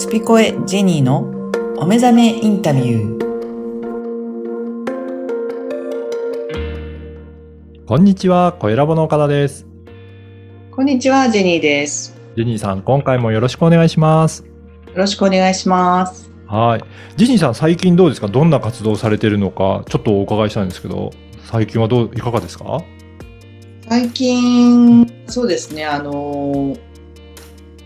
スピコエジェニーのお目覚めインタビュー。こんにちは、小ラボの岡田です。こんにちは、ジェニーです。ジェニーさん、今回もよろしくお願いします。よろしくお願いします。はい。ジェニーさん、最近どうですか？どんな活動をされているのか、ちょっとお伺いしたいんですけど、最近はどう、いかがですか？最近、そうですね、あのー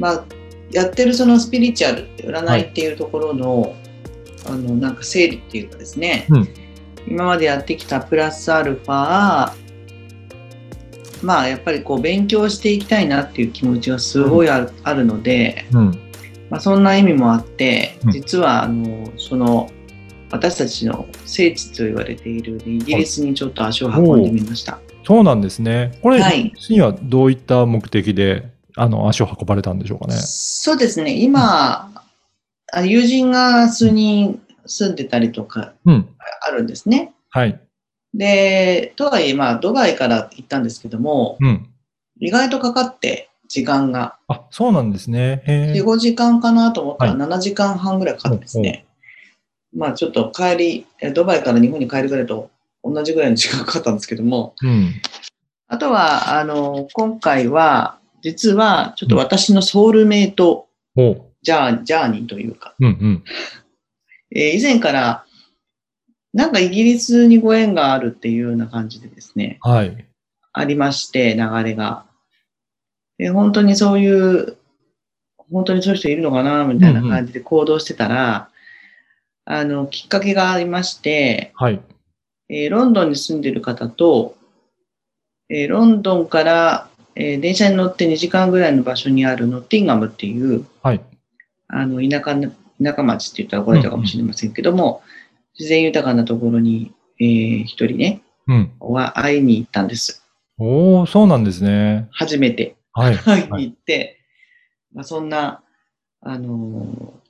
まあ、やってるそのスピリチュアルって占いっていうところの、あの、なんか整理っていうかですね、うん今までやってきたプラスアルファ、まあ、やっぱりこう、勉強していきたいなっていう気持ちがすごいある,、あるので、うん。まあ、そんな意味もあって、うん実はあのその私たちの聖地と言われているイギリスにちょっと足を運んでみました。そうなんですね。これ、はいはどういった目的で、あの、足を運ばれたんでしょうかね。そうですね今、あ友人が数人住んでたりとかうん。あるんですね。はい。でとはいえ、まあ、ドバイから行ったんですけどもうん。意外とかかって時間があ、そうなんですね。へえ。45時間かなと思ったらは7時間半ぐらいかかってですね、まあちょっと帰りえドバイから日本に帰るぐらいと同じぐらいの時間かかったんですけどもうん。あとは、あの、今回は、実は、ちょっと私のソウルメイト。ジャージャーニーというか、うんうん。えー以前から、なんかイギリスにご縁があるっていうような感じでですね、はい。ありまして、流れが。で本当にそういう、本当にそういう人いるのかな、みたいな感じで行動してたら、あの、きっかけがありまして、はい。えーロンドンに住んでる方と、えーロンドンから、えー電車に乗って2時間ぐらいの場所にあるノッティンガムっていう、はい。あの、田舎な、田舎町って言ったら怒られたかもしれませんけども、自然豊かなところに、えー一人ね、うん。は会いに行ったんです。おー、そうなんですね。初めてはい。会いに行って、まあ、そんな、あのー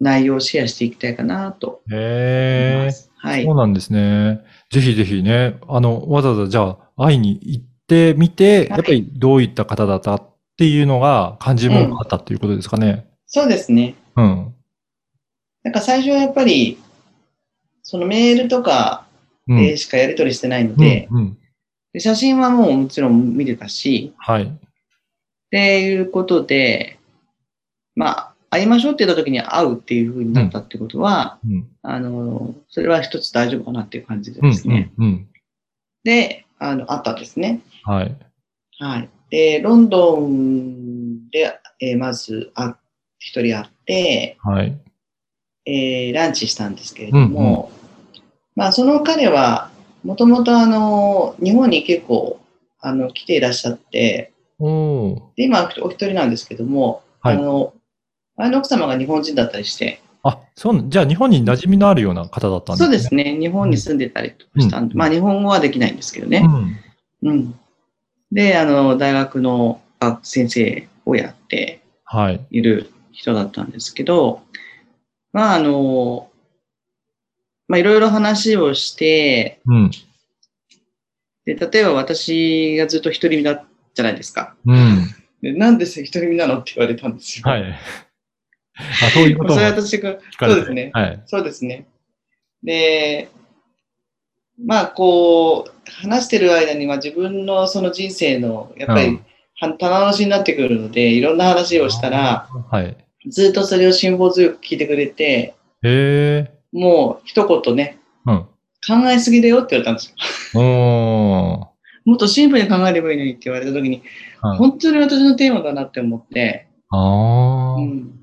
内容をシェアしていきたいかなと思いへえ。ます。はいそう。なんですね。ぜひぜひね、あの、わざわざじゃあ、会いに行ってみて、いやっぱりどういった方だったっていうのが感じもあったっていうことですかね。そうですね。うん。なんか最初はやっぱり、そのメールとかうん。でしかやり取りしてないので、うん、うん。で写真はもうもちろん見てたし、はい。っていうことで、まあ、会いましょうって言った時に会うっていう風になったってことは、うん。あの、それは一つ大丈夫かなっていう感じでうん、ですね。うん、うん。で、あの、会ったんですね。はい。はい。で、ロンドンで、えーまず、あ、一人会って、はい。えーランチしたんですけれども、まあ、その彼は、もともとあの、日本に結構、あの、来ていらっしゃって。で今、お一人なんですけども、はいあの、前の奥様が日本人だったりして、あ、そうな、じゃあ日本に馴染みのあるような方だったんですね。そうですね、日本に住んでたりとかしたんで、うんまあ、日本語はできないんですけどね。うん。うん。で、あの、大学のあ先生をやってはい。いる人だったんですけど、まあ、あの、まあ、いろいろ話をして、うん。で、例えば私がずっと独り身だったじゃないですか。うん。でなんで独り身なのって言われたんですよ。はい。あ、そういうことそれ私が、そうですね。はい。そうですね。で、まあ、こう、話してる間には自分のその人生の、やっぱり、うんは棚卸しになってくるので、いろんな話をしたら、はい。ずっとそれを辛抱強く聞いてくれて、へえ。もう一言ね、うん。考えすぎだよって言われたんですよ。おー。もっとシンプルに考えればいいのにって言われた時に、はい本当に私のテーマだなって思って、あー。うん、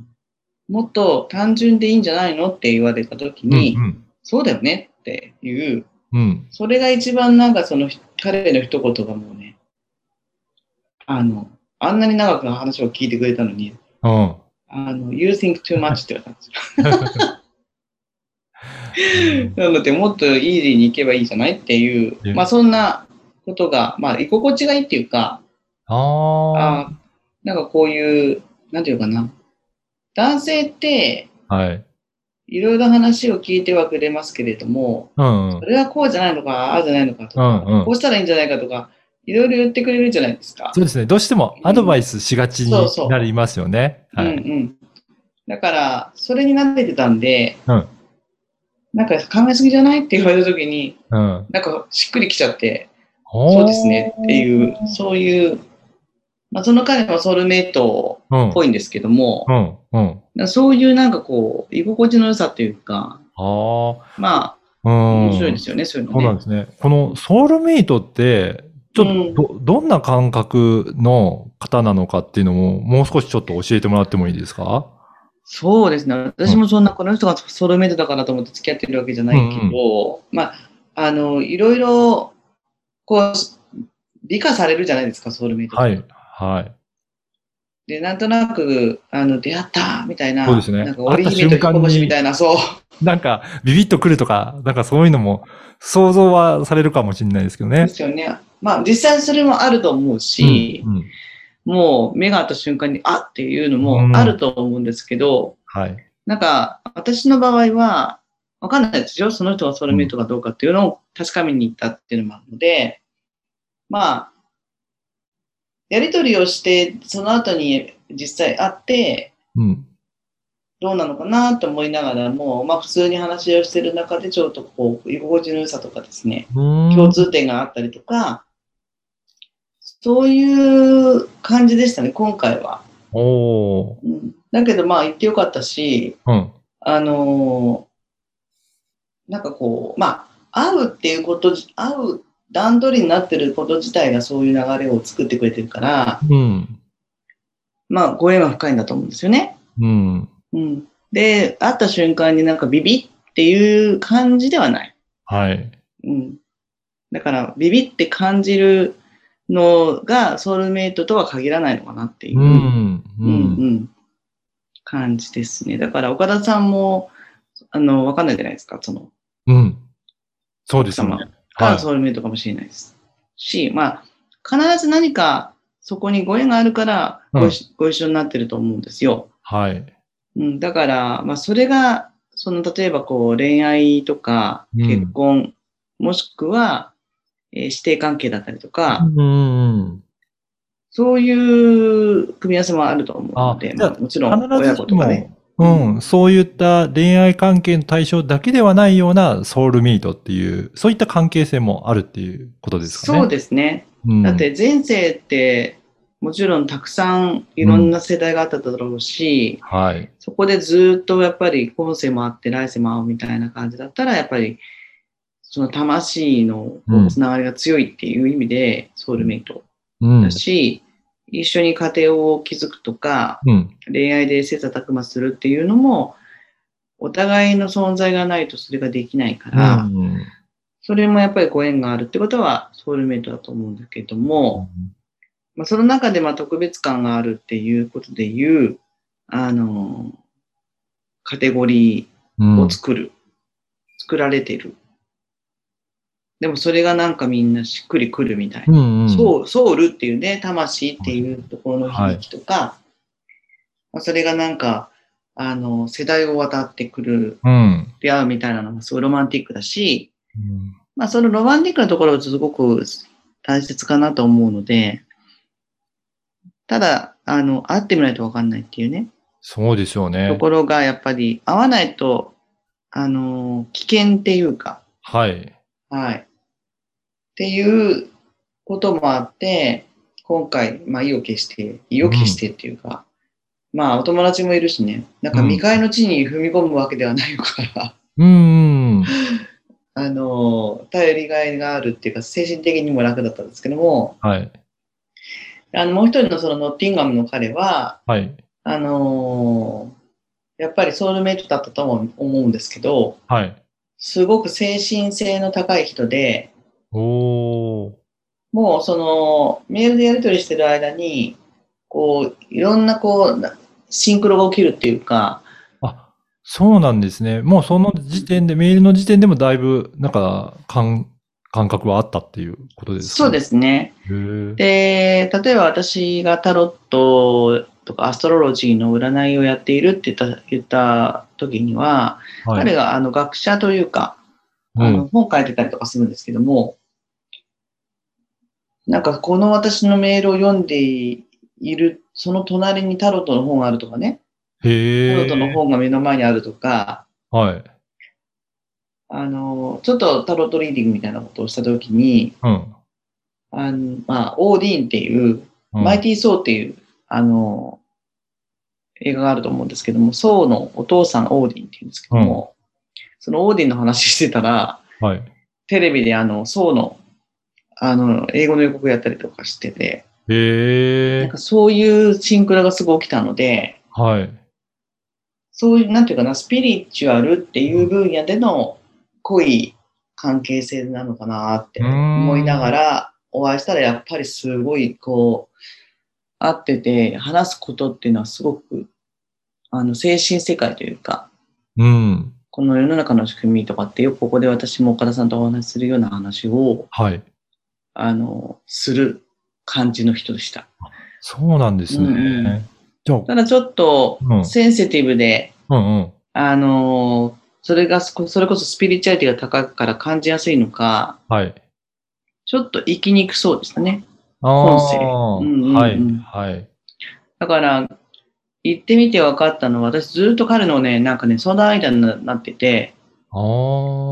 もっと単純でいいんじゃないのって言われた時に、うんそうだよねっていう、うん。うん。それが一番なんかその彼の一言がもうね、あの、あんなに長く話を聞いてくれたのに、うん。あの、You think too much って言われたんですよ。なので、もっとイージーに行けばいいじゃないっていうう、んまあそんなことが、まあ居心地がいいっていうか、あー。あなんかこういう、なんていうかな。男性って、はい。いろいろ話を聞いてはくれますけれども、うんそ。れはこうじゃないのか、ああじゃないのかとか、うんうんこうしたらいいんじゃないかとか、いろいろ言ってくれるじゃないですか。そうですね。どうしてもアドバイスしがちにそうそうなりますよね。うんはい。うん。だから、それに慣れてたんで、うんなんか考えすぎじゃないって言われた時に、うん。なんかしっくりきちゃって、そそうですねっていう、そういう、まあ、その彼はソウルメイトうん。っぽいんですけども、うん。うん。そういうなんかこう、居心地の良さっていうか、あまあ。面白いですよね、そういうのね。そうなんですね。このソウルメイトって、ちょっとど、どんな感覚の方なのかっていうのも、もう少しちょっと教えてもらってもいいですか？そうですね。私もそんな、この人がソウルメイトだからと思って付き合ってるわけじゃないけど、まあ、あの、いろいろ、こう、理解されるじゃないですか、ソウルメイトはい。はい。で、なんとなく、あの、出会ったみたいな、そうですねなんか、織姫と彦星みたいな、そう。なんか、ビビッとくるとか、なんかそういうのも想像はされるかもしれないですけどでね。すよね。まあ、実際それもあると思うし、うんうんもう目が合った瞬間に、あっていうのもあると思うんですけど、はい。なんか、私の場合は、わかんないですよ。その人がソウルメイトかどうかっていうのを確かめに行ったっていうのもあるので、まあ、やりとりをして、その後に実際会って、うん。どうなのかなと思いながらも、まあ普通に話をしてる中でちょっとこう、居心地の良さとかですね、共共通点があったりとか、そういう感じでしたね、今回は。おー。うん、だけどまあ行ってよかったし、うん。あのーなんかこう、まあ、会うっていうことじ、会う段取りになってること自体がそういう流れを作ってくれてるから、うん。まあ、ご縁は深いんだと思うんですよね。うん。うん。で、会った瞬間になんかビビっていう感じではない。はい。うん。だから、ビビって感じるのがソウルメイトとは限らないのかなっていうう、ん。う。うんうんん感じですね。だから、岡田さんも、あの、わかんないじゃないですか、その、うん。そうですね。がソウルメイトかもしれないです。し、まあ、必ず何かそこにご縁があるからご一,、ご一緒になってると思うんですよ。はい。うん、だから、まあ、それが、その、例えばこう、恋愛とか、うん結婚、もしくは、えー師弟関係だったりとか、うん。そういう組み合わせもあると思うので、あまあ、もちろん親子とかね。うん、そういった恋愛関係の対象だけではないようなソウルミートっていう、そういった関係性もあるっていうことですかね。そうですね。うんだって前世って、もちろんたくさんいろんな世代があっただろうし、はい。そそこでずっとやっぱり今世もあって来世も会うみたいな感じだったら、やっぱりその魂のうんつながりが強いっていう意味でソウルメイトうんだ。し、一緒に家庭を築くとか、うん。恋愛で切磋琢磨するっていうのも、お互いの存在がないとそれができないから、うんそれもやっぱりご縁があるってことはソウルメイトだと思うんだけども、まあ、その中でまあ特別感があるっていうことでいう、あの、カテゴリうんーを作る。作られてる。でもそれがなんかみんなしっくりくるみたいな。うんうんソウソウルっていうね、魂っていうところの響きとか、まあ、それがなんか、あの、世代を渡ってくる、うん。出会うみたいなのがすごいロマンティックだし、うんまあそのロマンティックなところはすごく大切かなと思うので、ただ、あの、会ってみないとわかんないっていうね、そうですよとね。ころがやっぱり会わないと、あの、危険っていうか、はい。はい。っていうこともあって、今回、まあ意を決して、意を決してっていうか、まあお友達もいるしね、なんかうん未開の地に踏み込むわけではないから、うん。あの、頼りがいがあるっていうか、精神的にも楽だったんですけども、はい。あの、もう一人のそのノッティンガムの彼は、はい。あのやっぱりソウルメイトだったとも思うんですけど、はい。すごく精神性の高い人で、おー。もうそのメールでやり取りしてる間に、こう、いろんなこう、なシンクロが起きるっていうか、あ、そうなんですね。もうその時点で、メールの時点でもだいぶ、なんか、感、感覚はあったっていうことですか？そうですすね。で、例えば私がタロットとかアストロロジーの占いをやっているって言った言った時には、はい。彼があの学者というか、うんあの本書いてたりとかするんですけども、なんかこの私のメールを読んでいる、その隣にタロットの本があるとかね、へえ。タロットの本が目の前にあるとか、はい。あの、ちょっとタロットリーディングみたいなことをしたときに、うん。あの、まあ、オーディーンっていう、うんマイティー・ソーっていう、あの、映画があると思うんですけども、ソーのお父さんオーディンっていうんですけども、そのオーディンの話してたら、はい。テレビであの、ソーの、あの、英語の予告やったりとかしてて、へえなんか。そういうシンクロがすごい起きたので、はい。そういう、なんていうかな、スピリチュアルっていう分野での濃い関係性なのかなって思いながらお会いしたら、やっぱりすごい、こう、会ってて、話すことっていうのはすごく、あの、精神世界というか、うん。この世の中の仕組みとかってよくここで私も岡田さんとお話しするような話を、はい。あの、する感じの人でした。そうなんですね。うんうんただちょっとうんセンシティブで、うんうん。あの、それがそ、それこそスピリチュアリティが高いから感じやすいのか、はい。ちょっと生きにくそうでしたね。ああ本性うんうんうんはい。はい。だから、行ってみて分かったのは、私ずっと彼のね、なんかね、相談間になってて、ああ。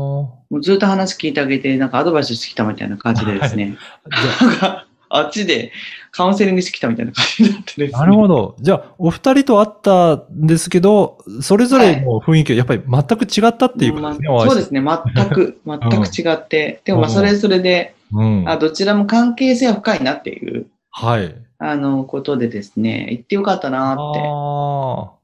もうずっと話聞いてあげて、なんかアドバイスしてきたみたいな感じでですね、じゃなんか、あっちでカウンセリングしてきたみたいな感じになってですね。あなるほど。じゃあ、お二人と会ったんですけど、それぞれの雰囲気がやっぱり全く違ったっていうことですね、まそうですね、全く、全く違って。でもまあ、うんそれぞれで、うん。あどちらも関係性は深いなっていう、はい。あの、ことでですね、行ってよかったなって。ああ。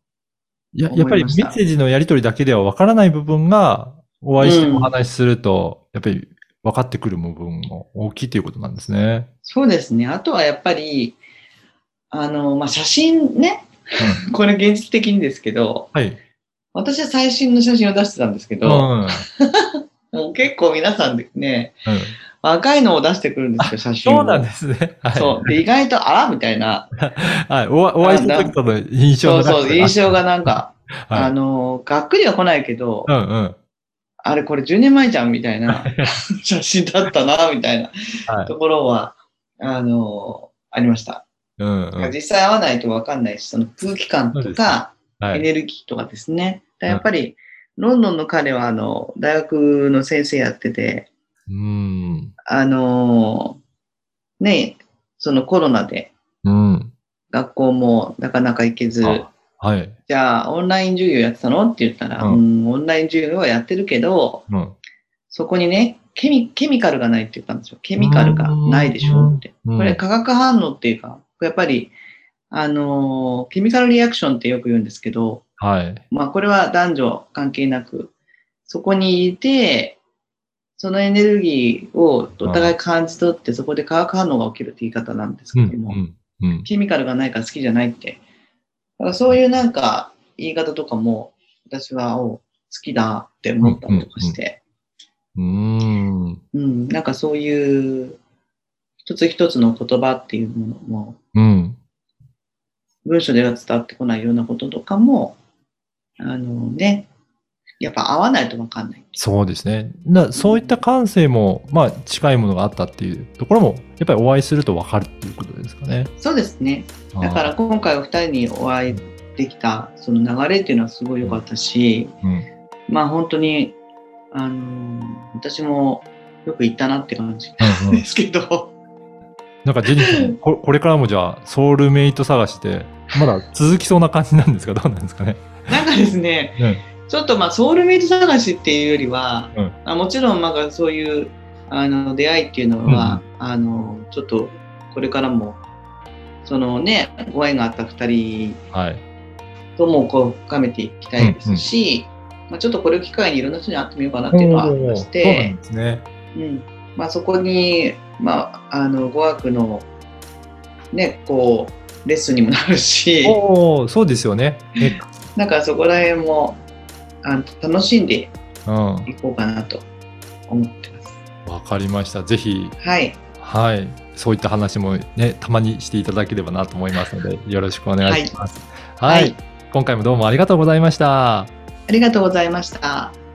いや、やっぱりメッセージのやり取りだけではわからない部分が、お会いしてお話しすると、やっぱり分かってくる部分も大きいということなんですね。そうですね。あとはやっぱり、あの、まあ、写真ね、これ現実的にですけど、はい。私は最新の写真を出してたんですけうん。ど、うん。もう結構皆さんですね、若いのを出してくるんですよ、写真を。そうなんですね。はい。そう。で、意外と、あらみたいな。はい。おお会いした時との印象そうそう、印象が。がなんか、あ はい。の、がっくりは来ないけど、うんうん。あれこれ10年前じゃんみたいな写真だったな、みたいなはい。ところは、あの、ありました。うんうん。実際会わないと分かんないし、その空気感とか、エはい。ネルギーとかですね。だからやっぱり、ロンドンの彼は、あの、大学の先生やってて、うん。あの、ね、そのコロナでうん。学校もなかなか行けず、あはい。じゃあ、オンライン授業やってたの？って言ったら、ううん、オンライン授業はやってるけど、うん。そこにね、ケミ、ケミカルがないって言ったんですよ。ケミカルがないでしょ？って。うんこれ化学反応っていうか、やっぱり、あのーケミカルリアクションってよく言うんですけど、はい。まあこれは男女関係なく、そこにいて、そのエネルギーをお互い感じ取って、そこで化学反応が起きるって言い方なんですうん。けども、うん。うん。ケミカルがないから好きじゃないって。だからそういうなんか言い方とかも、私はお好きだって思ったりとかして、うん。うん、なんかそういう一つ一つの言葉っていうものも、うん。文章では伝わってこないようなこととかも、あのね、やっぱ合わないとわかんない。そうですね。なそういった感性も、まあ、近いものがあったっていうところも、やっぱりお会いすると分かるっていうことですかね。そうですね。だから今回お二人にお会いできたその流れっていうのはすごい良かったし、うん。まあ本当に、あの私もよく行ったなって感じうんうんですけど、なんか、ジェニーさん、ここれからもじゃあ、ソウルメイト探して、まだ続きそうな感じなんですかどうなんですかね？なんかですね、うん。ちょっとまあソウルメイト探しっていうよりは、うん。あもちろんなんかそういうあの出会いっていうのは、あのちょっとこれからもそのねご縁があった2人はい。ともこう深めていきたいですし、まあ、ちょっとこれを機会にいろんな人に会ってみようかなっていうのはありまして。うんまあ、そこに、まあ、あの語学のねこうレッスンにもなるしおお、そうですよね。えなんかそこら辺もあの楽しんでうん。いこうかなと思ってます。わかりました。ぜひ、はい。はい。そういった話もね、たまにしていただければなと思いますので、よろしくお願いします。はい。はい今回もどうもありがとうございました。ありがとうございました。